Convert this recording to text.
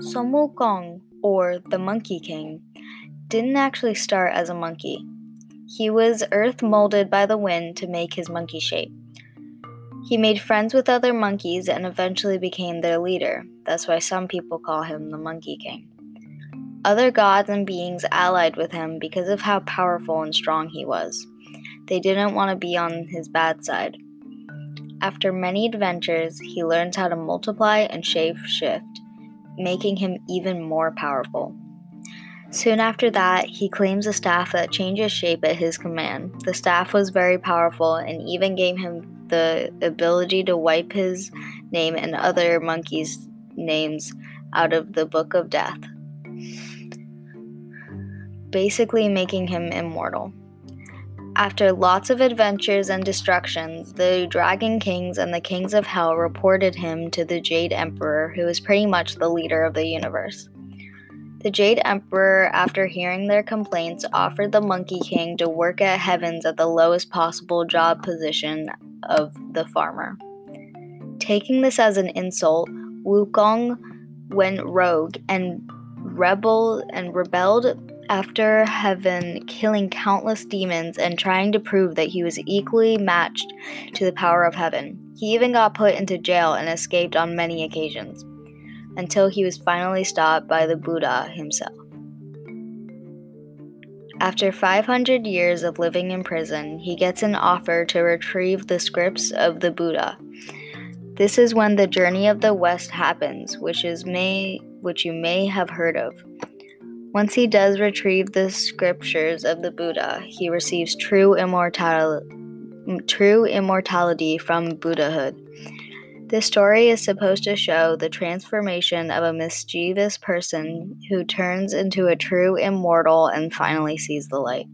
Sun Wukong, or the Monkey King, didn't actually start as a monkey. He was earth molded by the wind to make his monkey shape. He made friends with other monkeys and eventually became their leader. That's why some people call him the Monkey King. Other gods and beings allied with him because of how powerful and strong he was. They didn't want to be on his bad side. After many adventures, he learns how to multiply and shape shift, making him even more powerful. Soon after that, he claims a staff that changes shape at his command. The staff was very powerful and even gave him the ability to wipe his name and other monkeys' names out of the Book of Death, basically making him immortal. After lots of adventures and destructions, the Dragon Kings and the Kings of Hell reported him to the Jade Emperor, who is pretty much the leader of the universe. The Jade Emperor, after hearing their complaints, offered the Monkey King to work at Heavens at the lowest possible job position of the farmer. Taking this as an insult, Wukong went rogue and rebel and rebelled after heaven, killing countless demons and trying to prove that he was equally matched to the power of heaven. He even got put into jail and escaped on many occasions, until he was finally stopped by the Buddha himself. After 500 years of living in prison, he gets an offer to retrieve the scripts of the Buddha. This is when the journey of the West happens, which is may which you may have heard of. Once he does retrieve the scriptures of the Buddha, he receives true immortality, true immortality from Buddhahood. This story is supposed to show the transformation of a mischievous person who turns into a true immortal and finally sees the light.